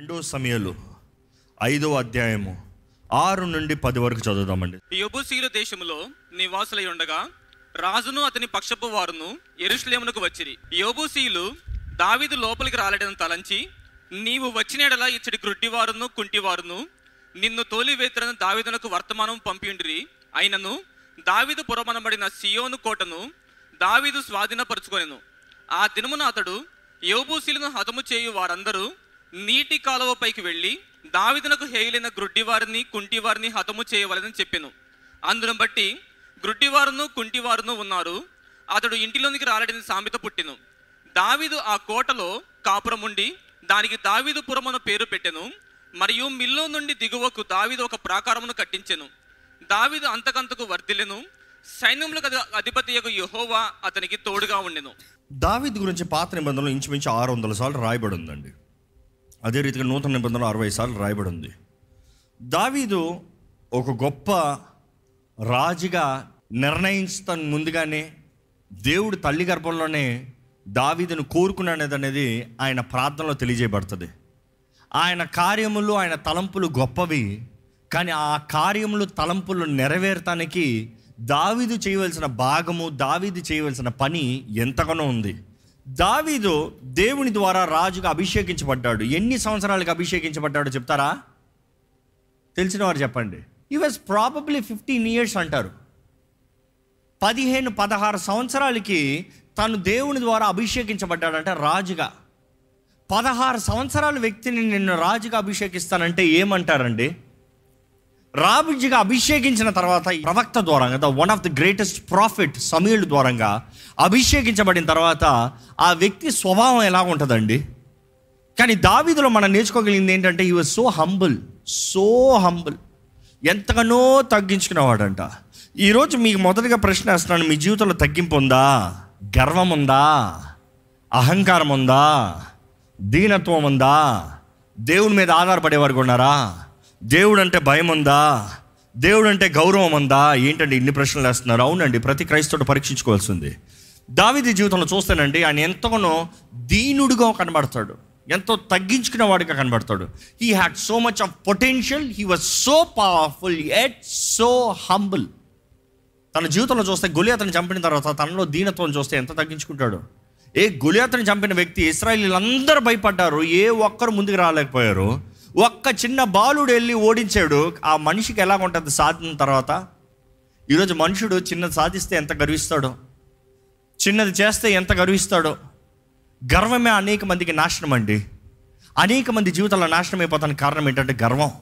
రెండో సమయాలు ఐదో అధ్యాయము ఆరు నుండి పది వరకు చదువుదామండి. యబుసీల దేశములో నివాసులై ఉండగా రాజును అతని పక్షపు వారును ఎరుషులేమునకు వచ్చిరి. యోబుసీలు దావీదు లోపలికి రాలేడని తలంచి నీవు వచ్చినడలా ఇచ్చడి గ్రుడ్డివారును కుంటివారును నిన్ను తోలివేతురని దావీదునకు వర్తమానం పంపిండిరి అయినను దావీదు పురమనబడిన సియోను కోటను దావీదు స్వాధీనపరుచుకొనెను. ఆ దినమున అతడు యోబూసీలను హతము చేయు వారందరూ నీటి కాలువ పైకి వెళ్ళి దావిదనకు హేయిలైన గ్రుడ్డివారిని కుంటివారిని హతము చేయవలెనని చెప్పాను. అందును బట్టి గ్రుడ్డివారును కుంటివారును ఉన్నారు. అతడు ఇంటిలోనికి రాలడని సామెత పుట్టెను. దావీదు ఆ కోటలో కాపురముండి దానికి దావీదు అన్న పేరు పెట్టెను. మరియు మిల్లో నుండి దిగువకు దావీదు ఒక ప్రాకారమును కట్టించెను. దావీదు అంతకంతకు వర్ధిలెను సైన్యములకు అధిపతి యొక్క యహోవా అతనికి తోడుగా ఉండెను. దావీదు గురించి పాత నిబంధనలు ఇంచుమించు ఆరు వందల సార్లు రాయబడి ఉందండి. అదే రీతిగా నూతన నిబంధనలు అరవై సార్లు రాయబడి ఉంది దావీదు ఒక గొప్ప రాజుగా నిర్ణయించుతాను ముందుగానే దేవుడు తల్లి గర్భంలోనే దావీదును కోరుకున్నాడు అనేది ఆయన ప్రార్థనలో తెలియజేయబడుతుంది. ఆయన కార్యములు ఆయన తలంపులు గొప్పవి కానీ ఆ కార్యములు తలంపులు నెరవేరటానికి దావీదు చేయవలసిన భాగము దావీదు చేయవలసిన పని ఎంతగానో ఉంది. దావీదు దేవుని ద్వారా రాజుగా అభిషేకించబడ్డాడు. ఎన్ని సంవత్సరాలకు అభిషేకించబడ్డాడో చెప్తారా? తెలిసిన వారు చెప్పండి. ఈ వాజ్ ప్రాబబ్లీ ఫిఫ్టీన్ ఇయర్స్ అంటారు. పదిహేను పదహారు సంవత్సరాలకి తను దేవుని ద్వారా అభిషేకించబడ్డాడంటే రాజుగా. పదహారు సంవత్సరాల వ్యక్తిని నిన్ను రాజుగా అభిషేకిస్తానంటే ఏమంటారండి? రాజుగా అభిషేకించిన తర్వాత ఈ ప్రవక్త ద్వారంగా the one of the greatest prophet సమీయుల ద్వారంగా అభిషేకించబడిన తర్వాత ఆ వ్యక్తి స్వభావం ఎలా ఉంటుందండి? కానీ దావీదులో మనం నేర్చుకోగలిగింది ఏంటంటే ఈ was so humble so humble ఎంతగానో తగ్గించుకునేవాడంట. ఈరోజు మీకు మొదటిగా ప్రశ్న వేస్తున్నాను మీ జీవితంలో తగ్గింపు ఉందా? గర్వం ఉందా? అహంకారం ఉందా? దీనత్వం ఉందా? దేవుని మీద ఆధారపడేవారు ఉన్నారా? దేవుడు అంటే భయం ఉందా దేవుడు అంటే గౌరవం ఉందా ఏంటండి ఇన్ని ప్రశ్నలు వేస్తున్నారు? అవునండి ప్రతి క్రైస్తవుడు పరీక్షించుకోవాల్సింది. దావిది జీవితంలో చూస్తానండి ఆయన ఎంతగానో దీనుడిగా కనబడతాడు. ఎంతో తగ్గించుకునే వాడిగా కనబడతాడు. He had so much of potential he was so powerful at so humble తన జీవితంలో చూస్తే గొలియాతను చంపిన తర్వాత తనలో దీనత్వం చూస్తే ఎంత తగ్గించుకుంటాడు? ఏ గొలియాతను చంపిన వ్యక్తి ఇస్రాయలీలందరూ భయపడ్డారు ఏ ఒక్కరు ముందుకు రాలేకపోయారు. ఒక్క చిన్న బాలుడు వెళ్ళి ఓడించాడు. ఆ మనిషికి ఎలా ఉంటుంది సాధిన తర్వాత? ఈరోజు మనుషుడు చిన్నది సాధిస్తే ఎంత గర్విస్తాడో? చిన్నది చేస్తే ఎంత గర్విస్తాడో? గర్వమే అనేక మందికి నాశనం అండి. అనేక మంది జీవితాల నాశనం అయిపోతానికి కారణం ఏంటంటే గర్వం.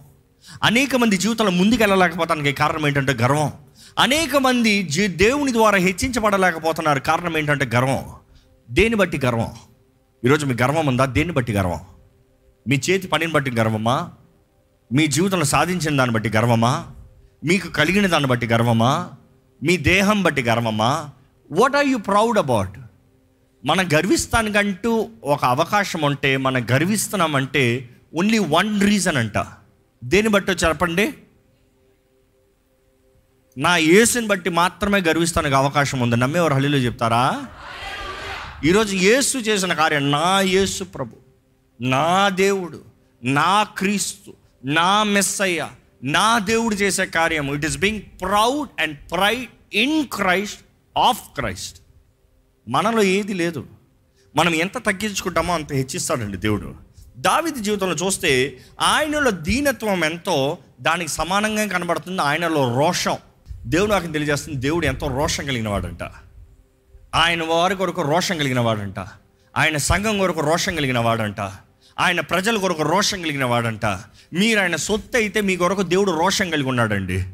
అనేక మంది జీవితాల ముందుకు వెళ్ళలేకపోతానికి కారణం ఏంటంటే గర్వం. అనేక మంది జీ దేవుని ద్వారా హెచ్చించబడలేకపోతున్నారు. కారణం ఏంటంటే గర్వం. దేని బట్టి గర్వం? ఈరోజు మీ గర్వం ఉందా? దేన్ని బట్టి గర్వం? మీ చేతి పనిని బట్టి గర్వమా? మీ జీవితంలో సాధించిన దాన్ని బట్టి గర్వమా? మీకు కలిగిన దాన్ని బట్టి గర్వమా? మీ దేహం బట్టి గర్వమా? What are you proud about మన గర్విస్తానికంటూ ఒక అవకాశం ఉంటే మనం గర్విస్తున్నామంటే ఓన్లీ వన్ రీజన్ అంట. దేని బట్టి చెప్పండి? నా యేసుని బట్టి మాత్రమే గర్విస్తానికి అవకాశం ఉంది. నమ్మేవారు హల్లీలో చెప్తారా? ఈరోజు యేసు చేసిన కార్యం నా యేసు ప్రభు. నా దేవుడు నా క్రీస్తు నా మెస్సయ్య నా దేవుడు చేసే కార్యము. It is being proud and pride in Christ of Christ మనలో ఏది లేదు. మనం ఎంత తగ్గించుకుంటామో అంత హెచ్చిస్తాడండి దేవుడు. దావిది జీవితంలో చూస్తే ఆయనలో దీనత్వం ఎంతో దానికి సమానంగా కనబడుతుంది ఆయనలో రోషం. దేవుడు నాకు తెలియజేస్తుంది దేవుడు ఎంతో రోషం కలిగిన వాడంట ఆయన వారి కొరకు రోషం కలిగిన వాడంట ఆయన సంఘం కొరకు రోషం కలిగిన వాడంట ఆయన ప్రజల కొరకు రోషం కలిగిన వాడంట. మీరు ఆయన సొత్తు అయితే మీ కొరకు దేవుడు రోషం కలిగి ఉన్నాడండి.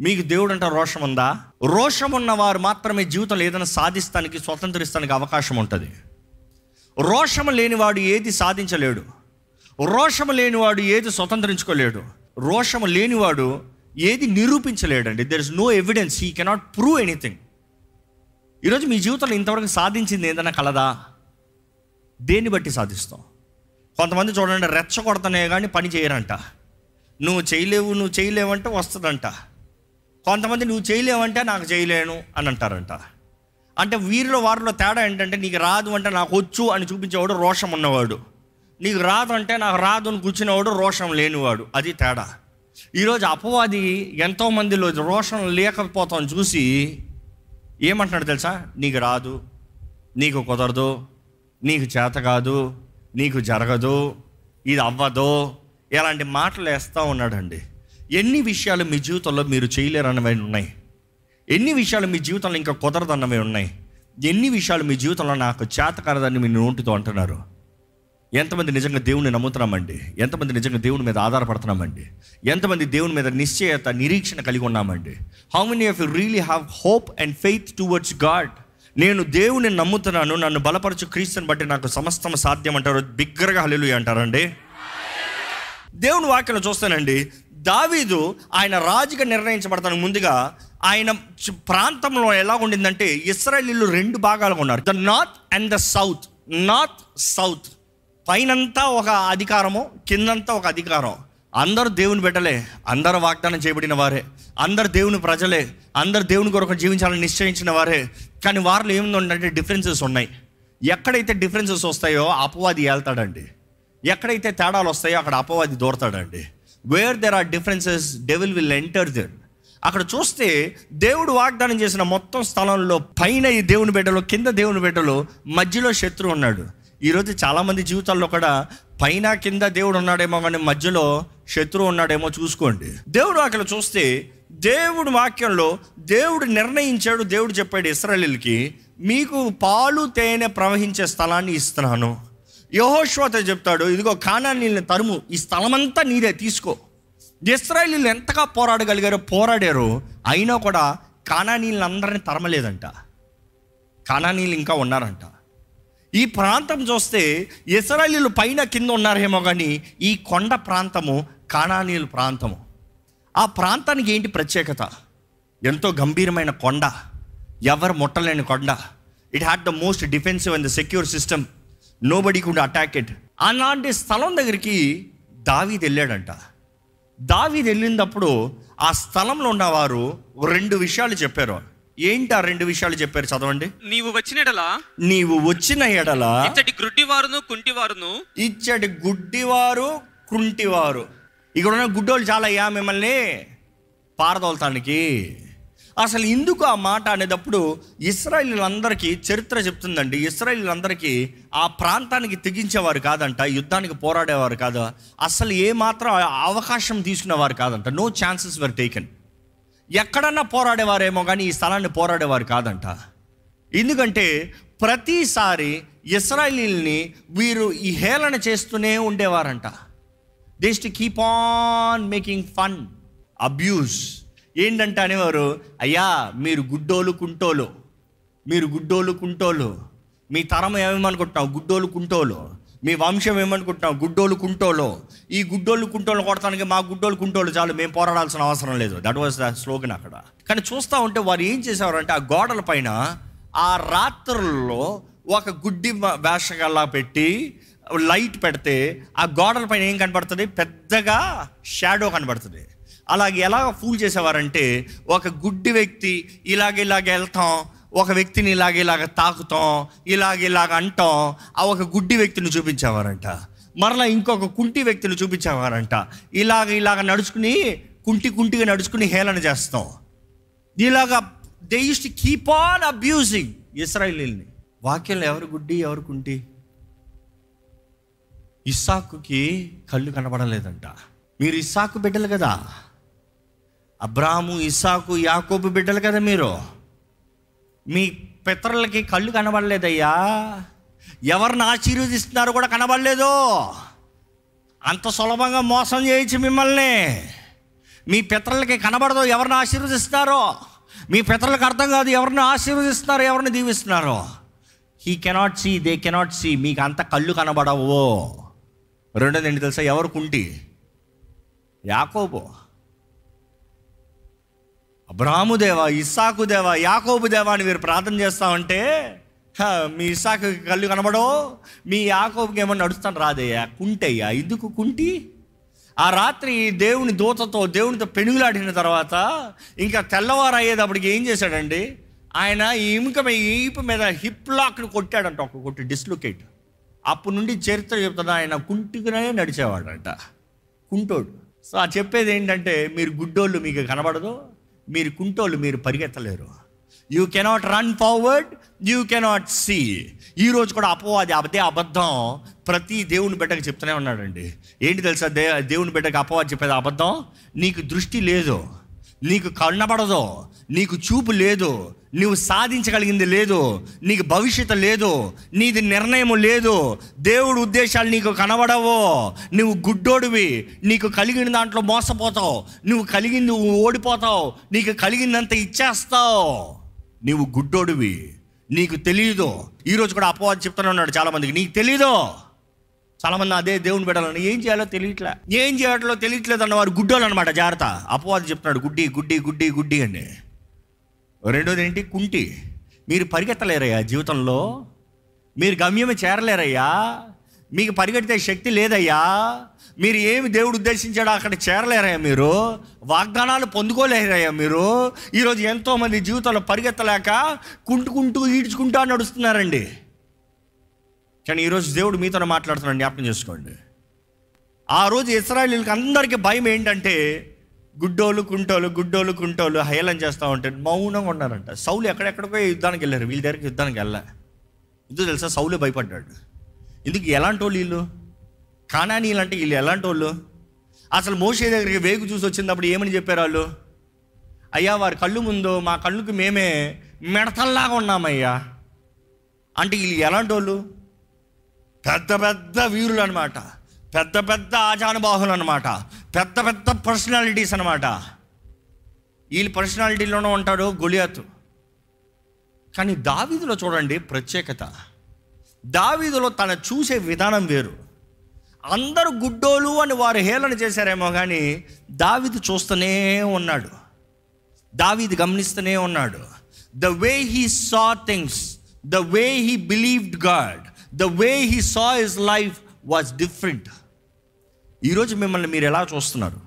మీకు దేవుడు అంటే రోషం ఉందా? రోషం ఉన్నవారు మాత్రమే జీవితంలో ఏదైనా సాధిస్తానికి స్వతంత్రిస్తానికి అవకాశం ఉంటుంది. రోషము లేనివాడు ఏది సాధించలేడు. రోషము లేనివాడు ఏది స్వతంత్రించుకోలేడు. రోషము లేనివాడు ఏది నిరూపించలేడండి. There is no evidence he cannot prove anything ఈరోజు మీ జీవితంలో ఇంతవరకు సాధించింది ఏదైనా కలదా? దేన్ని బట్టి సాధిస్తాం? కొంతమంది చూడండి రెచ్చగొడతనే కానీ పని చేయరంట. నువ్వు చేయలేవు నువ్వు చేయలేవంటే వస్తుందంట. కొంతమంది నువ్వు చేయలేవంటే నాకు చేయలేను అని అంటారంట. అంటే వీరిలో వారిలో తేడా ఏంటంటే నీకు రాదు అంటే నాకు వచ్చు అని చూపించేవాడు రోషం ఉన్నవాడు. నీకు రాదు అంటే నాకు రాదు అని కూర్చునేవాడు రోషం లేనివాడు. అది తేడా. ఈరోజు అపవాది ఎంతో మందిలో రోషం లేకపోతాం చూసి ఏమంటున్నాడు తెలుసా? నీకు రాదు నీకు కుదరదు నీకు చేత కాదు నీకు జరగదు ఇది అవ్వదు ఇలాంటి మాటలు వేస్తూ ఉన్నాడండి. ఎన్ని విషయాలు మీ జీవితంలో మీరు చేయలేరన్నవి ఉన్నాయి. ఎన్ని విషయాలు మీ జీవితంలో ఇంకా కుదరదన్నవి ఉన్నాయి. ఎన్ని విషయాలు మీ జీవితంలో నాకు చేతకారదని మీ నోటితో అంటున్నారు. ఎంతమంది నిజంగా దేవుని నమ్ముతున్నామండి? ఎంతమంది నిజంగా దేవుని మీద ఆధారపడుతున్నామండి? ఎంతమంది దేవుని మీద నిశ్చయత నిరీక్షణ కలిగి ఉన్నామండి? How many of you really have hope and faith towards God నేను దేవుని నమ్ముతున్నాను నన్ను బలపరచు క్రీస్తుని బట్టి నాకు సమస్తం సాధ్యం అంటారు బిగ్గరగా హల్లు అంటారండి. దేవుని వాక్యం చూస్తానండి. దావీదు ఆయన రాజుగా నిర్ణయించబడతాను ముందుగా ఆయన ప్రాంతంలో ఎలా ఉండిందంటే ఇస్రాయలీలు రెండు భాగాలుగా ఉన్నారు. The north and the south. North south. పైనంతా ఒక అధికారము కిందంతా ఒక అధికారం. అందరూ దేవుని బిడ్డలే అందరు వాగ్దానం చేయబడిన వారే. అందరు దేవుని ప్రజలే అందరు దేవుని కొరకు జీవించాలని నిశ్చయించిన వారే. కానీ వారిలో ఏముందంటే డిఫరెన్సెస్ ఉన్నాయి. ఎక్కడైతే డిఫరెన్సెస్ వస్తాయో అపవాది ఏళ్తాడండి. ఎక్కడైతే తేడాలు వస్తాయో అక్కడ అపవాది దూరతాడండి. Where there are differences devil will enter there అక్కడ చూస్తే దేవుడు వాగ్దానం చేసిన మొత్తం స్థలంలో పైన ఈ దేవుని బిడ్డలో కింద దేవుని బిడ్డలో మధ్యలో శత్రువు ఉన్నాడు. ఈరోజు చాలామంది జీవితాల్లో కూడా పైన కింద దేవుడు ఉన్నాడేమో కానీ మధ్యలో శత్రువు ఉన్నాడేమో చూసుకోండి. దేవుడు అక్కడ చూస్తే దేవుడు వాక్యంలో దేవుడు నిర్ణయించాడు దేవుడు చెప్పాడు ఇస్రాయలీలకి మీకు పాలు తేనె ప్రవహించే స్థలాన్ని ఇస్తున్నాను. యహోశ్వత చెప్తాడు ఇదిగో కానానీళ్ళని తరుము ఈ స్థలమంతా నీదే తీసుకో. ఇస్రాయలీలు ఎంతగా పోరాడగలిగారో పోరాడారు అయినా కూడా కానానీళ్ళని అందరిని తరమలేదంట. నీళ్ళు ఇంకా ఉన్నారంట. ఈ ప్రాంతం చూస్తే ఇస్రాయలీలు పైన కింద ఉన్నారేమో కానీ ఈ కొండ ప్రాంతము కానానీయుల ప్రాంతము. ఆ ప్రాంతానికి ఏంటి ప్రత్యేకత? ఎంతో గంభీరమైన కొండ. ఎవరు ముట్టలేని కొండ. It had the most defensive and the secure system nobody could attack it అలాంటి స్థలం దగ్గరికి దావీది వెళ్ళాడంట. దావీది వెళ్ళినప్పుడు ఆ స్థలంలో ఉన్నవారు రెండు విషయాలు చెప్పారు. ఏంటి ఆ రెండు విషయాలు చెప్పారు? చదవండి. నీవు వచ్చినడలా నీవు వచ్చిన ఎడల? ఇచ్చటి గ్రుడ్డివారును కుంటివారును. ఇచ్చటి గుడ్డివారు కుంటివారు. ఇక్కడ ఉన్న గుడ్డోళ్ళు చాలా అయ్యా మిమ్మల్ని పారదోలతానికి. అసలు ఎందుకు ఆ మాట అనేటప్పుడు ఇస్రాయిలీలందరికీ చరిత్ర చెప్తుందండి. ఇస్రాయిలీలందరికీ ఆ ప్రాంతానికి తెగించేవారు కాదంట యుద్ధానికి పోరాడేవారు కాదు. అసలు ఏ మాత్రం అవకాశం తీసుకునేవారు కాదంట. నో ఛాన్సెస్ వర్ టేకెన్ ఎక్కడన్నా పోరాడేవారేమో కానీ ఈ స్థలాన్ని పోరాడేవారు కాదంట. ఎందుకంటే ప్రతిసారి ఇస్రాయలీల్ని వీరు ఈ హేళన చేస్తూనే ఉండేవారంట. This to keep on making fun abuse ఏంటంటే అనేవారు అయ్యా మీరు గుడ్డోలు కుంటోలు. మీరు గుడ్డోలు కుంటోలు. మీ తరం ఏమేమనుకుంటున్నావు గుడ్డోలు కుంటోలు. మీ వంశం ఏమనుకుంటున్నాం గుడ్డోలు కుంటోలు. ఈ గుడ్డోళ్ళు కుంటోలు కొడతానికి మా గుడ్డోలు కుంటోలు చాలు మేము పోరాడాల్సిన అవసరం లేదు. దట్ వాజ్ ద స్లోగన్ అక్కడ. కానీ చూస్తూ ఉంటే వారు ఏం చేసేవారంటే ఆ గోడల పైన ఆ రాత్రుల్లో ఒక గుడ్డి వేషగల్లా పెట్టి లైట్ పెడితే ఆ గోడల పైన ఏం కనబడుతుంది? పెద్దగా షాడో కనబడుతుంది. అలాగే ఎలా ఫూల్ చేసేవారంటే ఒక గుడ్డి వ్యక్తి ఇలాగ ఇలాగ వెళ్తాం ఒక వ్యక్తిని ఇలాగ ఇలాగ తాకుతాం ఇలాగ ఇలాగ అంటాం ఆ ఒక గుడ్డి వ్యక్తిని చూపించేవారంట. మరలా ఇంకొక కుంటి వ్యక్తిని చూపించేవారంట. ఇలాగ ఇలాగ నడుచుకుని కుంటి కుంటిగా నడుచుకుని హేళన చేస్తాం. ఇలాగా they used to keep on abusing ఇస్రాయలీల్ని. వాక్యంలో ఎవరు గుడ్డి ఎవరు కుంటి? ఇస్సాకుకి కళ్ళు కనబడలేదంట. మీరు ఇస్సాకు బిడ్డలు కదా. అబ్రాహము ఇస్సాకు యాకోబు బిడ్డలు కదా మీరు. మీ పితరులకి కళ్ళు కనబడలేదయ్యా. ఎవరిని ఆశీర్వదిస్తున్నారో కూడా కనబడలేదు. అంత సులభంగా మోసం చేయించి మిమ్మల్ని. మీ పిత్రలకి కనబడదు ఎవరిని ఆశీర్వదిస్తున్నారో? మీ పితరులకు అర్థం కాదు ఎవరిని ఆశీర్వదిస్తున్నారో ఎవరిని దీవిస్తున్నారో? He cannot see they cannot see మీకు అంత కళ్ళు కనబడవు. రెండోది ఏంటి తెలుసా? ఎవరు కుంటి? యాకోబో. అబ్రాహ్ముదేవ ఇస్సాకు దేవా యాకోబు దేవా అని మీరు ప్రార్థన చేస్తామంటే హ, మీ ఇస్సాకు కళ్ళు కనబడో మీ యాకోబుకి ఏమన్నా నడుస్తాను రాదయ్యా కుంటయ్యా ఎందుకు కుంటి. ఆ రాత్రి దేవుని దూతతో దేవునితో పెనుగులాడిన తర్వాత ఇంకా తెల్లవారు అయ్యేటప్పటికి ఏం చేశాడండి? ఆయన ఈ ఎముక ఈపు మీద హిప్ లాక్ని కొట్టాడంట ఒక కొట్టి డిస్లొకేట్. అప్పటి నుండి చరిత్ర చెప్తున్నా ఆయన కుంటుకునే నడిచేవాడంట. కుంటోడు. సో ఆ చెప్పేది ఏంటంటే మీరు గుడ్డోళ్ళు మీకు కనబడదు మీరు కుంటోళ్ళు మీరు పరిగెత్తలేరు. You cannot run forward you cannot see ఈరోజు కూడా అపవాది అదే అబద్ధం. ప్రతి దేవుని బిడ్డకి చెప్తూనే ఉన్నాడండి. ఏంటి తెలుసా? దే దేవుని బిడ్డకి అపవాది చెప్పేది అబద్ధం? నీకు దృష్టి లేదు. నీకు కనబడదు నీకు చూపు లేదు. నువ్వు సాధించగలిగింది లేదు నీకు భవిష్యత్తు లేదు నీది నిర్ణయం లేదు దేవుడు ఉద్దేశాలు నీకు కనబడవు. నువ్వు గుడ్డోడివి నీకు కలిగిన దాంట్లో మోసపోతావు నువ్వు కలిగింది ఓడిపోతావు నీకు కలిగిందంత ఇచ్చేస్తావు. నీవు గుడ్డోడివి నీకు తెలియదు ఈరోజు కూడా అపవాదం చెప్తూనే ఉన్నాడు చాలామందికి. నీకు తెలీదు. చాలామంది అదే దేవుని పెట్టాలని ఏం చేయాలో తెలియట్లే. ఏం చేయాలో తెలియట్లేదు అన్న వారు గుడ్డోలు అనమాట జాగ్రత్త. అపవాదం చెప్తున్నాడు గుడ్డి గుడ్డి గుడ్డి గుడ్డి అని. రెండోది ఏంటి కుంటి. మీరు పరిగెత్తలేరయ్యా జీవితంలో. మీరు గమ్యమే చేరలేరయ్యా. మీకు పరిగెడితే శక్తి లేదయ్యా. మీరు ఏమి దేవుడు ఉద్దేశించాడో అక్కడ చేరలేరయ్యా మీరు. వాగ్దానాలు పొందుకోలేరయ్యా మీరు. ఈరోజు ఎంతోమంది జీవితంలో పరిగెత్తలేక కుంటుకుంటూ ఈడ్చుకుంటూ నడుస్తున్నారండి. కానీ ఈరోజు దేవుడు మీతో మాట్లాడుతున్నాడు జ్ఞాపకం చేసుకోండి. ఆ రోజు ఇస్రాయలీలకు అందరికీ భయం ఏంటంటే గుడ్డోలు కుంటోలు గుడ్డోలు కుంటోలు హేళన చేస్తూ ఉంటే మౌనంగా ఉన్నారంట. సౌలు ఎక్కడెక్కడికో యుద్ధానికి వెళ్ళారు. వీళ్ళ దగ్గరికి యుద్ధానికి వెళ్ళా ఎందుకు తెలుసా? సౌలు భయపడ్డాడు. ఎందుకు? ఎలాంటి వాళ్ళు? వీళ్ళు కానానీలు అంటే వీళ్ళు ఎలాంటి వాళ్ళు అసలు మోసే దగ్గరికి వేగు చూసి వచ్చినప్పుడు ఏమని చెప్పారు వాళ్ళు? అయ్యా వారి కళ్ళు ముందు మా కళ్ళుకి మేమే మిడతల్లాగా ఉన్నామయ్యా. అంటే వీళ్ళు ఎలాంటి వాళ్ళు పెద్ద పెద్ద వీరులు అనమాట పెద్ద పెద్ద ఆజానుబాహులు అనమాట పెద్ద పెద్ద పర్సనాలిటీస్ అనమాట వీళ్ళ పర్సనాలిటీలోనే ఉంటాడు గొలియాతు. కానీ దావీదులో చూడండి ప్రత్యేకత. దావీదులో తన చూసే విధానం వేరు. అందరూ గుడ్డోలు అని వారు హేళన చేశారేమో కానీ దావీదు చూస్తూనే ఉన్నాడు. దావీదు గమనిస్తూనే ఉన్నాడు. The way he saw things the way he believed God the way he saw his life was different ఈరోజు మిమ్మల్ని మీరు ఎలా చూస్తున్నారు?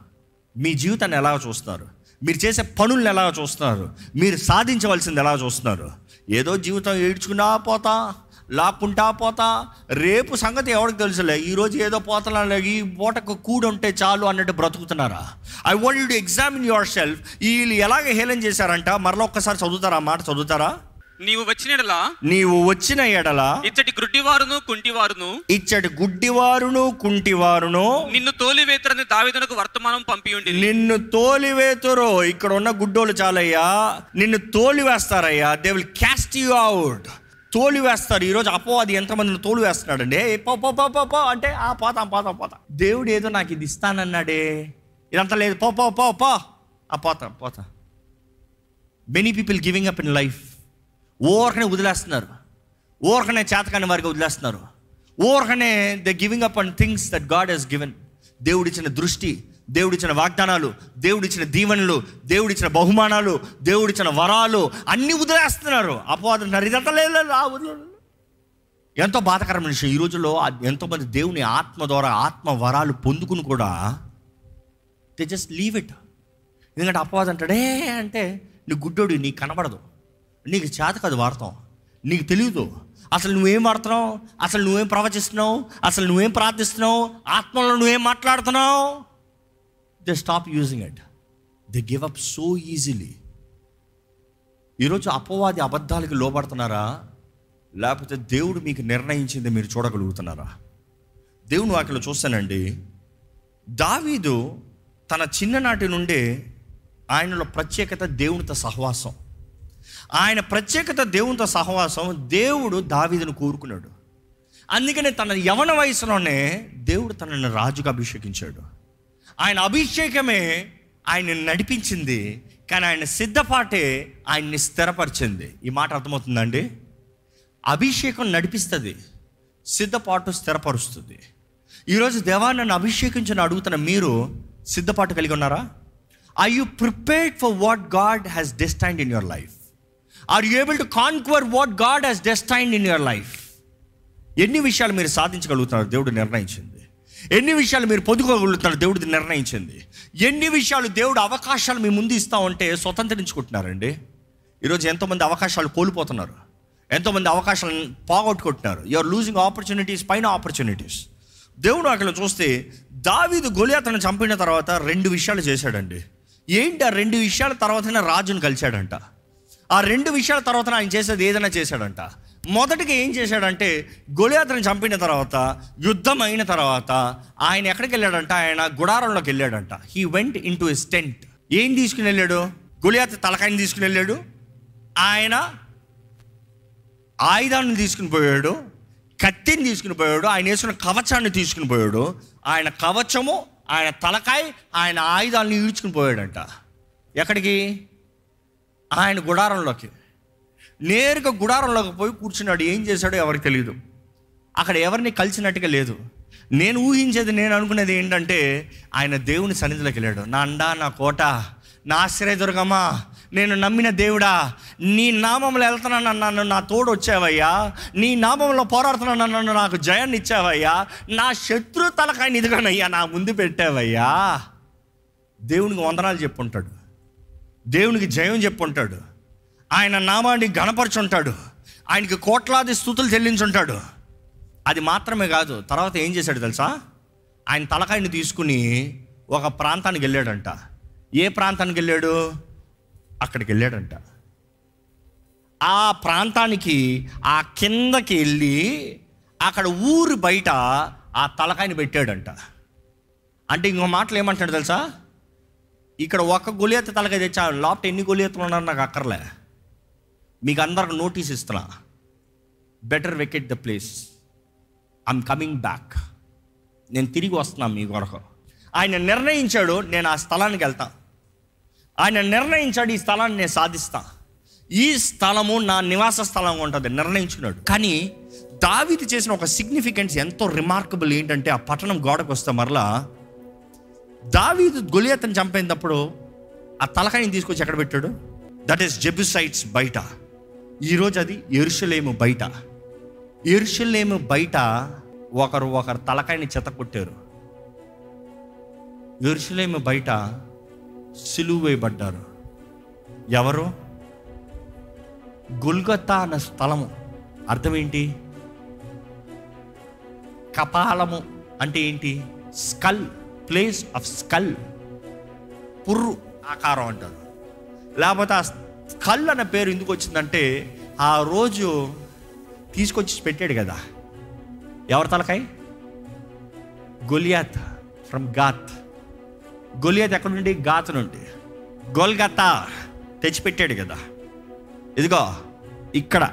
మీ జీవితాన్ని ఎలా చూస్తున్నారు? మీరు చేసే పనులను ఎలా చూస్తున్నారు? మీరు సాధించవలసింది ఎలా చూస్తున్నారు? ఏదో జీవితం ఏడ్చుకున్నా పోతా లాక్కుంటా పోతా రేపు సంగతి ఎవరికి తెలుసులే? ఈరోజు ఏదో పోతలా ఈ పూటకు కూడి ఉంటే చాలు అన్నట్టు బ్రతుకుతున్నారా? I want you to examine yourself వీళ్ళు ఎలాగ హేళన చేశారంట? మరలా ఒక్కసారి చదువుతారా? మాట చదువుతారా? నీవు వచ్చినడలా నీవు వచ్చిన ఎడల ఇచ్చటి గుడ్డివారును కుంటివారును ఇచ్చటి గుడ్డివారును కుంటివారును నిన్ను తోలివేతరని దావీదునకు వర్తమానం పంపి ఉండి నిన్ను తోలివేతురో. ఇక్కడ ఉన్న గుడ్డోలు చాలయ్యా. నిన్ను తోలివేస్తారయ్యా. They will cast you out తోలివేస్తారు. ఈరోజు అపోవాది ఎంతమందిని తోలు వేస్తున్నాడండి ఏ పో పో పో పో పో అంటే ఆ పోతాం పోతాం పోతాం దేవుడు ఏదో నాకు ఇది ఇస్తానన్నాడే. ఇదంతా లేదు. పో పో పో పో. ఆ పోతాం పోతా. Many people giving up in life ఊరకనే వదిలేస్తున్నారు. ఊరకనే చేతకాని వారికి వదిలేస్తున్నారు. ఊరకనే the giving up and things that God has given. దేవుడిచ్చిన దృష్టి దేవుడిచ్చిన వాగ్దానాలు దేవుడిచ్చిన దీవెనలు దేవుడిచ్చిన బహుమానాలు దేవుడిచ్చిన వరాలు అన్నీ వదిలేస్తున్నారు. అపవాదం ఇదంతా లేదు ఆ ఎంతో బాధకరమైన విషయం. ఈ రోజుల్లో ఎంతోమంది దేవుని ఆత్మ ద్వారా ఆత్మ వరాలు పొందుకుని కూడా దే జస్ట్ లీవ్ ఇట్. ఎందుకంటే అపవాదం అంటాడే అంటే నీ గుడ్డోడి నీకు కనబడదు. నీకు చేత కాదు వాడతాం. నీకు తెలియదు అసలు నువ్వేం వాడుతున్నావు? అసలు నువ్వేం ప్రవచిస్తున్నావు? అసలు నువ్వేం ప్రార్థిస్తున్నావు? ఆత్మలో నువ్వేం మాట్లాడుతున్నావు? They stop using it they give up so easily ఈరోజు అపవాది అబద్ధాలకు లోపడుతున్నారా లేకపోతే దేవుడు మీకు నిర్ణయించింది మీరు చూడగలుగుతున్నారా? దేవుని వాటిలో చూస్తానండి. దావీదు తన చిన్ననాటి నుండే ఆయనలో ప్రత్యేకత దేవునితో సహవాసం. ఆయన ప్రత్యేకత దేవునితో సహవాసం దేవుడు దావీదును కోరుకున్నాడు. అందుకనే తన యవన వయసులోనే దేవుడు తనని రాజుగా అభిషేకించాడు. ఆయన అభిషేకమే ఆయన నడిపించింది కానీ ఆయన సిద్ధపాటే ఆయన్ని స్థిరపరిచింది. ఈ మాట అర్థమవుతుందండి? అభిషేకం నడిపిస్తుంది సిద్ధపాటు స్థిరపరుస్తుంది. ఈరోజు దేవా నన్ను అభిషేకించని అడుగుతున్న మీరు సిద్ధపాటు కలిగి ఉన్నారా? I you prepared for what God has destined in your life are you able to conquer what God has destined in your life ఎన్ని విషయాలు మీరు సాధించగలుగుతున్నారు దేవుడు నిర్ణయించింది. ఎన్ని విషయాలు మీరు పొందుకోగలుగుతున్నారు దేవుడు నిర్ణయించింది. ఎన్ని విషయాలు దేవుడు అవకాశాలు మీ ముందు ఇస్తా ఉంటే స్వతంత్రించుకుంటున్నారండి? ఈరోజు ఎంతోమంది అవకాశాలు కోల్పోతున్నారు. ఎంతోమంది అవకాశాలను పోగొట్టుకుంటున్నారు. యూఆర్ లూజింగ్ ఆపర్చునిటీస్ పైన ఆపర్చునిటీస్ దేవుడు అక్కడ చూస్తే దావీదు గొలియాతను చంపిన తర్వాత రెండు విషయాలు చేశాడండి. ఏంటి ఆ రెండు విషయాల తర్వాతనే రాజును కలిశాడంట. ఆ రెండు విషయాల తర్వాత ఆయన చేసేది ఏదైనా చేశాడంట. మొదటిగా ఏం చేశాడంటే గొలియాతను చంపిన తర్వాత యుద్ధం అయిన తర్వాత ఆయన ఎక్కడికి వెళ్ళాడంట? ఆయన గుడారంలోకి వెళ్ళాడంట. He went into his tent ఏం తీసుకుని వెళ్ళాడు? గొలియాత తలకాయని తీసుకుని వెళ్ళాడు. ఆయన ఆయుధాన్ని తీసుకుని పోయాడు. కత్తిని తీసుకుని పోయాడు. ఆయన వేసుకున్న కవచాన్ని తీసుకుని పోయాడు. ఆయన కవచము ఆయన తలకాయ ఆయన ఆయుధాలను ఈడ్చుకుని పోయాడంట. ఎక్కడికి? ఆయన గుడారంలోకి. నేరుగా గుడారంలోకి పోయి కూర్చున్నాడు. ఏం చేశాడో ఎవరికి తెలియదు అక్కడ ఎవరిని కలిసినట్టుగా లేదు. నేను ఊహించేది నేను అనుకునేది ఏంటంటే ఆయన దేవుని సన్నిధిలోకి వెళ్ళాడు. నా అండా నా కోట నా ఆశ్రయదుర్గమా నేను నమ్మిన దేవుడా నీ నామంలో వెళ్తున్నాను నన్ను నా తోడు వచ్చావయ్యా నీ నామంలో పోరాడుతున్నాను నన్ను నాకు జయాన్ని ఇచ్చావయ్యా నా శత్రు తలకాయని ఇదిగానయ్యా నా ముందు పెట్టావయ్యా. దేవునికి వందనాలు చెప్పుంటాడు. దేవునికి జయం చెప్పుంటాడు. ఆయన నామాన్ని గణపరచుంటాడు ఆయనకి కోట్లాది స్థుతులు చెల్లించుంటాడు. అది మాత్రమే కాదు తర్వాత ఏం చేశాడు తెలుసా? ఆయన తలకాయని తీసుకుని ఒక ప్రాంతానికి వెళ్ళాడంట. ఏ ప్రాంతానికి వెళ్ళాడు? అక్కడికి వెళ్ళాడంట. ఆ ప్రాంతానికి ఆ కిందకి వెళ్ళి అక్కడ ఊరు బయట ఆ తలకాయని పెట్టాడంట. అంటే ఇంకో మాటలు ఏమంటాడు తెలుసా? ఇక్కడ ఒక గొలియత తలకాయ తెచ్చా లోపల ఎన్ని గొలియతలు ఉన్నారు నాకు అక్కర్లే. మీకు అందరికి నోటీస్ ఇస్తున్నా. Better vacate the place I'm coming back నేను తిరిగి వస్తున్నాను మీ కొరకు. ఆయన నిర్ణయించాడు నేను ఆ స్థలానికి వెళ్తా. ఆయన నిర్ణయించాడు ఈ స్థలాన్ని నేను సాధిస్తా. ఈ స్థలము నా నివాస స్థలంగా ఉంటుంది నిర్ణయించుకున్నాడు కానీ దావిది చేసిన ఒక సిగ్నిఫికెన్స్ ఎంతో రిమార్కబుల్ ఏంటంటే ఆ పట్టణం గోడకు వస్తే మరలా దావీదు గొలియతను చంపేటప్పుడు ఆ తలకాయని తీసుకొచ్చి ఎక్కడ పెట్టాడు? దట్ ఈస్ జెబుసైట్స్ బయట. ఈరోజు అది ఎరుషలేము బయట. ఎరుషలేము బయట ఒకరు ఒకరు తలకాయని చెత్త కొట్టారు. ఎరుషలేము బయట సిలువ వేయబడ్డారు. ఎవరు? గుల్గత్తా అన్న స్థలము. అర్థం ఏంటి కపాలము అంటే ఏంటి? స్కల్. ప్లేస్ ఆఫ్ స్కల్ పుర్రు ఆకారం అంటారు. లేకపోతే ఆ స్కల్ అనే పేరు ఎందుకు వచ్చిందంటే ఆ రోజు తీసుకొచ్చి పెట్టాడు కదా. ఎవరి తలకాయ? గొలియాత్ ఫ్రమ్ గాత్ గొలియాత్ ఎక్కడ నుండి? గాత్ నుండి. గోల్గత్తా తెచ్చిపెట్టాడు కదా. ఇదిగో ఇక్కడ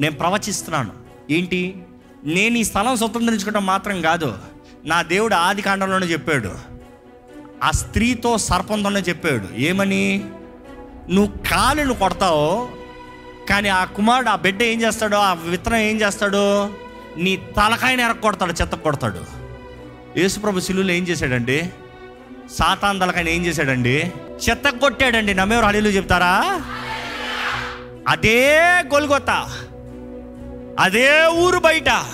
నేను ప్రవచిస్తున్నాను. ఏంటి? నేను ఈ స్థలం స్వతంత్రించుకోవడం మాత్రం కాదు. నా దేవుడు ఆది కాండంలోనే చెప్పాడు. ఆ స్త్రీతో సర్పంతోనే చెప్పాడు. ఏమని? నువ్వు కాలును కొడతావు కానీ ఆ కుమారుడు ఆ బిడ్డ ఏం చేస్తాడో? ఆ విత్తనం ఏం చేస్తాడు? నీ తలకాయని ఎరగ కొడతాడు. చెత్త కొడతాడు యేసుప్రభు శిలువులో ఏం చేశాడండి? సాతాన్ తలకాయని ఏం చేశాడండి? చెత్త కొట్టాడండి. నమ్మేవారు హలీలు చెప్తారా? అదే గొల్గొత్త. అదే ఊరు బయట.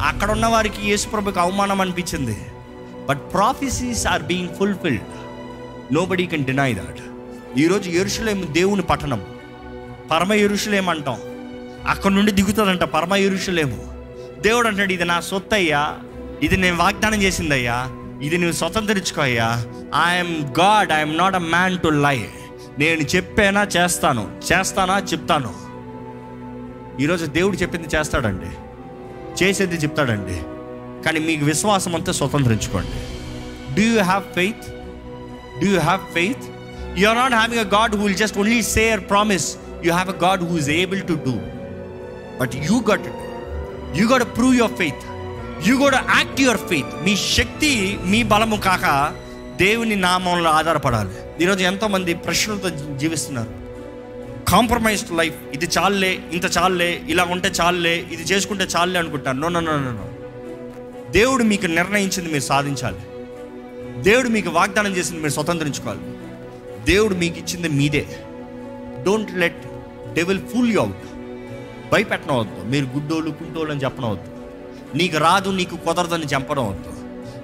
అక్కడ ఉన్న వారికి యేసుప్రభుకి అవమానం అనిపించింది. But prophecies are being fulfilled nobody can deny that ఈరోజు ఎరుషులేం దేవుని పట్టణం. పరమ ఎరుషులేం అంటాం. అక్కడ నుండి దిగుతుందంట పరమ ఎరుషులేము దేవుడు అంటాడు ఇది నా సొత్తు అయ్యా ఇది నేను వాగ్దానం చేసిందయ్యా. ఇది నువ్వు స్వతంత్రించుకో అయ్యా. I'm God I'm not a man to lie నేను చెప్పేనా చేస్తాను. చేస్తానా చెప్తాను. ఈరోజు దేవుడు చెప్పింది చేస్తాడండి. చేసేది చెప్తాడండి. కానీ మీకు విశ్వాసం అంతా స్వతంత్రించుకోండి. Do you have faith do you have faith you are not having a God who will just only say promise you have a God who is able to do but you got you got prove your faith you got act your faith మీ శక్తి మీ బలము కాక దేవుని నామంలో ఆధారపడాలి. ఈరోజు ఎంతోమంది ప్రశ్నలతో జీవిస్తున్నారు. కాంప్రమైజ్డ్ లైఫ్ ఇది చాలులే ఇంత చాలులే ఇలా ఉంటే చాలులే ఇది చేసుకుంటే చాలులే అనుకుంటాను. నో నో నో నో దేవుడు మీకు నిర్ణయించింది మీరు సాధించాలి. దేవుడు మీకు వాగ్దానం చేసింది మీరు స్వతంత్రించుకోవాలి. దేవుడు మీకు ఇచ్చింది మీదే. Don't let devil fool you out భయపెట్టనవద్దు మీరు గుడ్డోళ్ళు కుంటోళ్ళు అని చెప్పనవద్దు నీకు రాదు నీకు కుదరదని చెప్పడం వద్దు.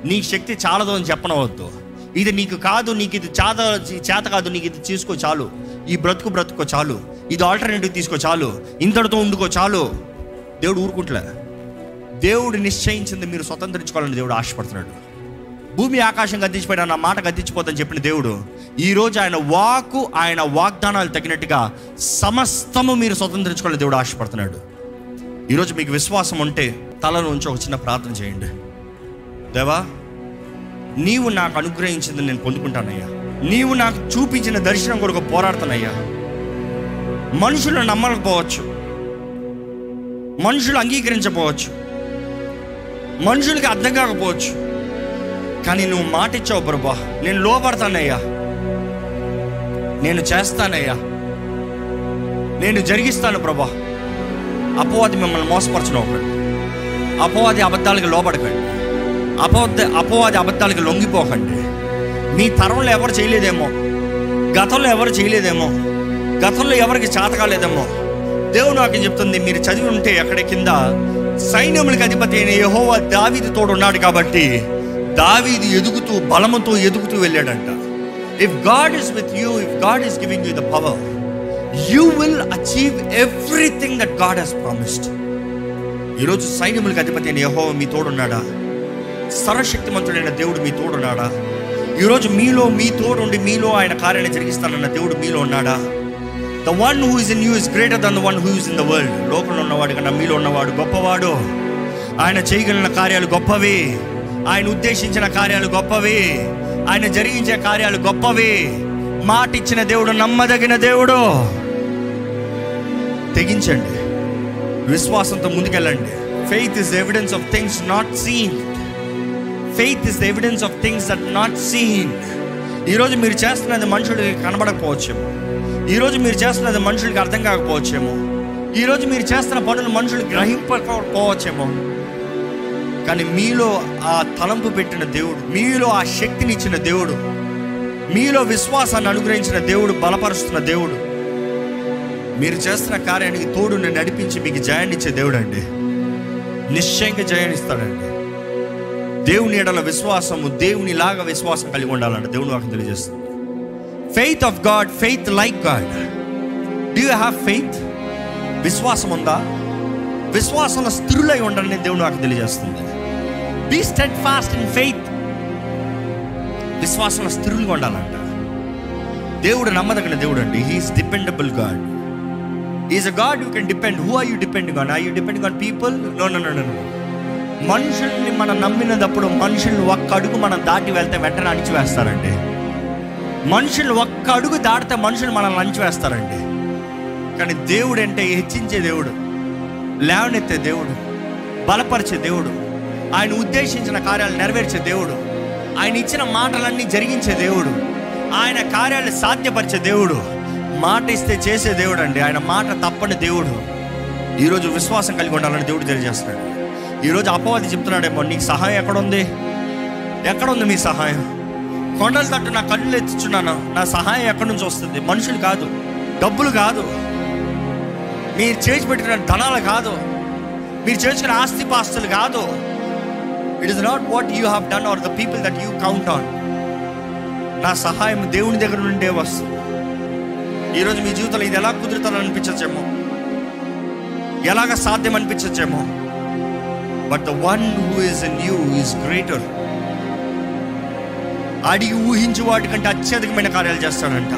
నీ శక్తి చాలదు అని చెప్పనవద్దు ఇది నీకు కాదు నీకు ఇది చేత చేత కాదు నీకు ఇది చేసుకో చాలు. ఈ బ్రతుకు బ్రతుకో చాలు. ఇది ఆల్టర్నేటివ్ తీసుకో చాలు. ఇంతటితో ఉండుకో చాలు. దేవుడు ఊరుకుంటలే. దేవుడు నిశ్చయించింది మీరు స్వతంత్రించుకోవాలని దేవుడు ఆశపడుతున్నాడు. భూమి ఆకాశం గద్దించిపోయినా నా మాట గద్దించిపోతని చెప్పిన దేవుడు ఈరోజు ఆయన వాకు ఆయన వాగ్దానాలు తగినట్టుగా సమస్తము మీరు స్వతంత్రించుకోవాలని దేవుడు ఆశపడుతున్నాడు. ఈరోజు మీకు విశ్వాసం ఉంటే తలను ఉంచి ఒక చిన్న ప్రార్థన చేయండి. దేవా నీవు నాకు అనుగ్రహించింది నేను పొందుకుంటానయ్యా. నీవు నాకు చూపించిన దర్శనం కొరకు పోరాడుతానయ్యా. మనుషులు నమ్మకపోవచ్చు. మనుషులు అంగీకరించకపోవచ్చు. మనుషులకి అర్థం కాకపోవచ్చు. కానీ నువ్వు మాట ఇచ్చావు ప్రభా. నేను లోపడతానయ్యా నేను చేస్తానయ్యా. నేను జరిగిస్తాను ప్రభా. అపవాది మిమ్మల్ని మోసపరచడం ఒకటి అపవాది అబద్ధాలకు లోపడకండి అపవాద అపవాది అబద్ధాలకు లొంగిపోకండి. మీ తరంలో ఎవరు చేయలేదేమో గతంలో ఎవరు చేయలేదేమో గతంలో ఎవరికి చేత కాలేదేమో దేవుడు నాకు చెప్తుంది? మీరు చదివి ఉంటే అక్కడ కింద సైన్యములకు అధిపతి అయిన యహోవా దావీది తోడు ఉన్నాడు కాబట్టి దావీది ఎదుగుతూ బలముతో ఎదుగుతూ వెళ్ళాడంట. If God is with you if God is giving you the power you will achieve everything that God has promised ఈరోజు సైన్యములకు అధిపతి అయిన యహోవా మీ తోడున్నాడా? సర్వశక్తిమంతుడైన దేవుడు మీ తోడున్నాడా ఈరోజు మీలో మీ తోడుండి మీలో ఆయన కార్యాన్ని జరిగిస్తానన్న దేవుడు మీలో ఉన్నాడా? The one who is in you is greater than the one who is in the world లోకంలో ఉన్నవాడు కన్నా మీలో ఉన్నవాడు గొప్పవాడు. ఆయన చేయగలిగిన కార్యాలు గొప్పవి. ఆయన ఉద్దేశించిన కార్యాలు గొప్పవి. ఆయన జరిగించే కార్యాలు గొప్పవి. మాట ఇచ్చిన దేవుడు నమ్మదగిన దేవుడు. తెగించండి. విశ్వాసంతో ముందుకెళ్ళండి. Faith is evidence of things not seen faith is evidence of things that not seen ఈరోజు మీరు చేస్తున్నది మనుషులకి కనబడకపోవచ్చేమో. ఈరోజు మీరు చేస్తున్నది మనుషులకి అర్థం కాకపోవచ్చేమో. ఈరోజు మీరు చేస్తున్న పనులు మనుషులు గ్రహింపకపోవచ్చేమో. కానీ మీలో ఆ తలంపు పెట్టిన దేవుడు మీలో ఆ శక్తిని ఇచ్చిన దేవుడు మీలో విశ్వాసాన్ని అనుగ్రహించిన దేవుడు బలపరుస్తున్న దేవుడు మీరు చేస్తున్న కార్యానికి తోడు నడిపించి మీకు జయాన్నిచ్చే దేవుడు అండి నిశ్చయంగా జయాన్నిస్తాడండి. దేవుని ఎడల విశ్వాసము దేవుని లాగా విశ్వాసం కలిగి ఉండాలంట. దేవుని వాకి తెలియజేస్తుంది. Faith of God faith like God do you have faith విశ్వాసం ఉందా? విశ్వాసంలో స్థిరులై ఉండాలని దేవుని వాకి తెలియజేస్తుంది. Be steadfast in faith విశ్వాసంలో స్థిరులుగా ఉండాలంట. దేవుడు నమ్మదగిన దేవుడు అండి he is dependable God is a God you can depend who are you depending on are you depending on people no no no no మనుషుల్ని మనం నమ్మినప్పుడు మనుషుల్ని ఒక్క అడుగు మనం దాటి వెళ్తే వెంటనే అణిచివేస్తారండి. మనుషులు ఒక్క అడుగు దాటితే మనుషులు మనల్ని అణిచివేస్తారండి. కానీ దేవుడు అంటే హెచ్చించే దేవుడు లేవనెత్తే దేవుడు బలపరిచే దేవుడు ఆయన ఉద్దేశించిన కార్యాలు నెరవేర్చే దేవుడు ఆయన ఇచ్చిన మాటలన్నీ జరిగించే దేవుడు ఆయన కార్యాలు సాధ్యపరిచే దేవుడు మాట ఇస్తే చేసే దేవుడు అండి ఆయన మాట తప్పని దేవుడు. ఈరోజు విశ్వాసం కలిగి ఉండాలని దేవుడు తెలియజేస్తున్నాడు. ఈరోజు అపవాది చెప్తున్నాడేమో నీకు సహాయం ఎక్కడుంది? ఎక్కడుంది మీ సహాయం? కొండల తట్టు నా కళ్ళు ఎత్తుచున్నాను. నా సహాయం ఎక్కడి నుంచి వస్తుంది? మనుషులు కాదు డబ్బులు కాదు. మీరు చేసి పెట్టిన ధనాలు కాదు. మీరు చేసుకున్న ఆస్తి పాస్తులు కాదు. It is not what you have done or the people that you count on నా సహాయం దేవుని దగ్గర నుండే వస్తుంది. ఈరోజు మీ జీవితంలో ఇది ఎలా కుదురుతానని అనిపించచ్చేమో ఎలాగ సాధ్యం అనిపించచ్చేమో but the one who is in you is greater అడిగి ఊహించు వాటికంటే అత్యధికమైన కార్యాలు చేస్తాడంట.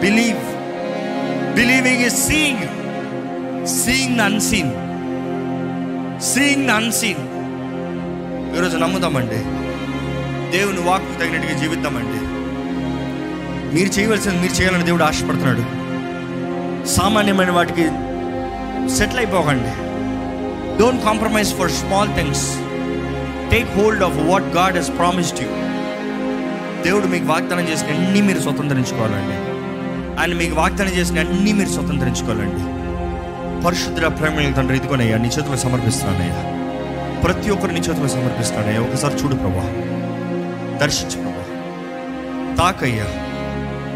Believe believing is seeing seeing unseen seeing unseen ఈరోజు నమ్ముదామండి. దేవుని వాక్కు తగినట్టుగా జీవిద్దామండి. మీరు చేయవలసింది మీరు చేయాలని దేవుడు ఆశపడుతున్నాడు. సామాన్యమైన వాటికి settle అయిపోకండి. Don't compromise for small things take hold of what God has promised you దేవుడు మీకు వాగ్దానం చేసిన అన్నీ మీరు స్వతంత్రించుకోవాలండి. ఆయన మీకు వాగ్దానం చేసిన అన్నీ మీరు స్వతంత్రించుకోవాలండి. పరిశుద్ధ ప్రేమ తండ్రి ఇదిగోనయ్యా నీ చేతులు సమర్పిస్తున్నానయ్యా ప్రతి ఒక్కరు నీ చేతులు సమర్పిస్తున్నానయ్యా ఒకసారి చూడు ప్రభా. దర్శించు ప్రభా. తాకయ్యా.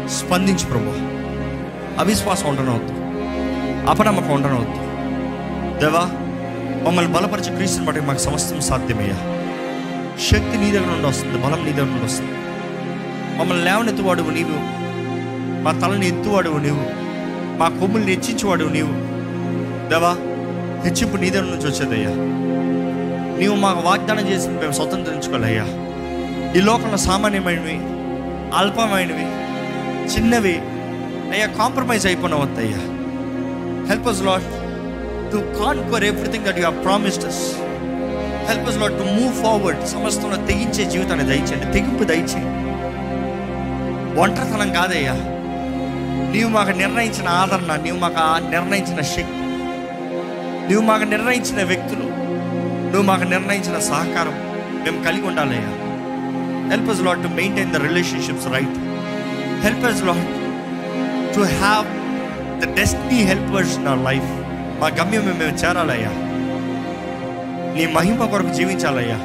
స్పందించు ప్రభా. అవిశ్వాసం ఉండనవద్దు. అపనమ్మకం ఉండనవద్దు. దేవా మమ్మల్ని బలపరిచే క్రీస్తుని బట్టి మాకు సమస్తం సాధ్యమయ్యా. శక్తి నీ దగ్గర నుండి వస్తుంది బలం నీ దగ్గర నుండి వస్తుంది. మమ్మల్ని లేవనెత్తువాడువు నీవు మా తలని ఎత్తువాడువు నీవు మా కొమ్ముల్ని హెచ్చించేవాడువు నీవు. దేవా హెచ్చింపు నీ దగ్గర నుంచి వచ్చేదయ్యా. నీవు మాకు వాగ్దానం చేసి మేము స్వతంత్రించుకోవాలయ్యా. ఈ లోకంలో సామాన్యమైనవి అల్పమైనవి చిన్నవి అయ్యా కాంప్రమైజ్ అయిపోయిన వద్దయ్యా help us Lord to conquer everything that you have promised us help us Lord to move forward సమస్తంలో తెగించే జీవితాన్ని దయచేయండి. తెగింపు దయచేయండి. ఒంటరితనం కాదయ్యా. నీవు మాకు నిర్ణయించిన ఆదరణ నీవు మాకు నిర్ణయించిన శక్తి. నువ్వు మాకు నిర్ణయించిన వ్యక్తులు. నువ్వు మాకు నిర్ణయించిన సహకారం. మేము కలిగి ఉండాలయ్యా. Help us Lord to maintain the relationships right help us Lord to have the destiny helpers in our life మా గమ్యం మేము చేరాలయ్యా. నీ మహిమ కొరకు జీవించాలయ్యా.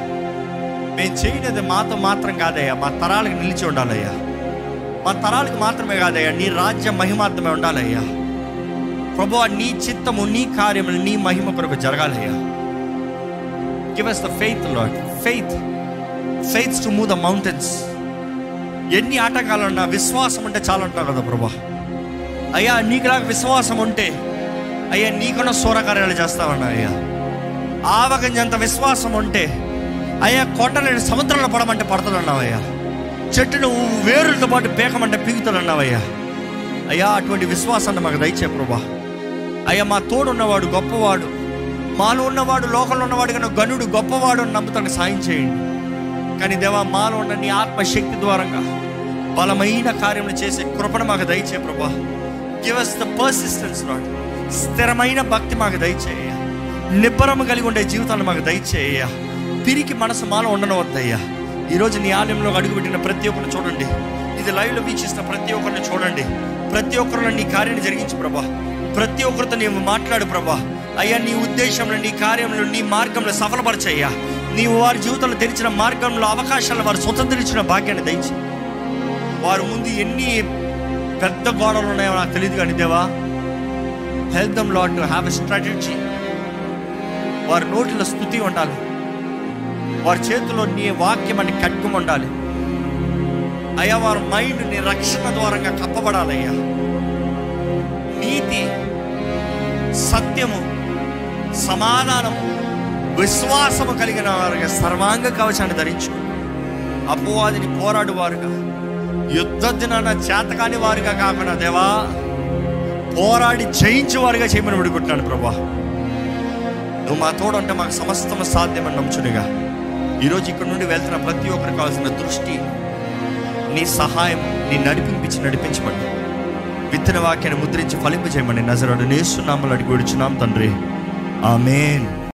మేము చేయనిది మాతో మాత్రం కాదయ్యా. మా తరాలకు నిలిచి ఉండాలయ్యా. మా తరాలకు మాత్రమే కాదయ్యా. నీ రాజ్య మహిమాత్రమే ఉండాలయ్యా. ప్రభు నీ చిత్తము నీ కార్యములు నీ మహిమ కొరకు జరగాలయ్యా. Give us the faith Lord faith faith to move the mountains ఎన్ని ఆటంకాలున్నా విశ్వాసం ఉంటే చాలా ఉంటారు కదా ప్రభా అయ్యా నీకులాగా విశ్వాసం ఉంటే అయ్యా నీకున్న సూరకార్యాలు చేస్తావన్నా అయ్యా. ఆవగంజంత విశ్వాసం ఉంటే అయ్యా కొట్టలేని సముద్రంలో పడమంటే పడతానన్నావయ్యా చెట్టును వేరులతో పాటు పీకమంటే పీకుతాడన్నావయ్యా అయ్యా. అటువంటి విశ్వాసాన్ని మాకు దయచే ప్రభా. అయ్యా మా తోడు ఉన్నవాడు గొప్పవాడు. మాలో ఉన్నవాడు లోకంలో ఉన్నవాడు కన్నా గనుడు గొప్పవాడు అని నమ్ముతానికి సాయం చేయండి. కానీ దేవా మాలో ఉన్న నీ ఆత్మశక్తి ద్వారంగా బలమైన కార్యములు చేసే కృపణ మాకు దయచే ప్రభా. గివ్ అస్ ద పర్సిస్టెన్స్ రాడు స్థిరమైన భక్తి మాకు దయచేయ నిబ్బరము కలిగి ఉండే జీవితాన్ని మాకు దయచేయ పిరికి మనసు మాలో ఉండనవద్దయ్యా. ఈరోజు నీ ఆలయంలో అడుగుపెట్టిన ప్రతి ఒక్కరిని చూడండి. ఇది లైవ్లో వీక్షిస్తున్న ప్రతి ఒక్కరిని చూడండి. ప్రతి ఒక్కరిలో నీ కార్యాన్ని జరిగించు ప్రభా. ప్రతి ఒక్కరితో నీవు మాట్లాడు ప్రభా. అయ్యా నీ ఉద్దేశంలో నీ కార్యంలో నీ మార్గంలో సఫలపరచయ్యా. నీవు వారి జీవితంలో తెరిచిన మార్గంలో అవకాశాలు వారు స్వతంత్రించిన భాగ్యాన్ని దయచి వారి ముందు ఎన్ని పెద్ద గోడలు ఉన్నాయో నాకు తెలియదు కానీ దేవా help them Lord to have a strategy వారి నోటిలో స్థుతి ఉండాలి. వారి చేతిలో నీ వాక్యం అని ఖడ్గం ఉండాలి. అయ్యా వారి మైండ్ నీ రక్షణ ద్వారంగా కప్పబడాలయ్యా. నీతి సత్యము సమాధానము విశ్వాసము కలిగిన వారుగా సర్వాంగ కవచాన్ని ధరించు. అపవాదిని పోరాడువారుగా యుద్ధ దినాన చేతకాని వారుగా కాకుండా దేవా పోరాడి జయించే వారుగా చేయమని విడుకుంటున్నాను ప్రభా. నువ్వు మా తోడంటే మాకు సమస్తం సాధ్యమని నమ్చునిగా ఈరోజు ఇక్కడ నుండి వెళ్తున్న ప్రతి ఒక్కరికి కావాల్సిన దృష్టి నీ సహాయం నీ నడిపించి నడిపించమని. విత్తన వాక్యాన్ని ముద్రించి ఫలింపజేయమని నజరడు నేస్తున్నామని అడిగి విడుచున్నాం తండ్రి. ఆమెన్.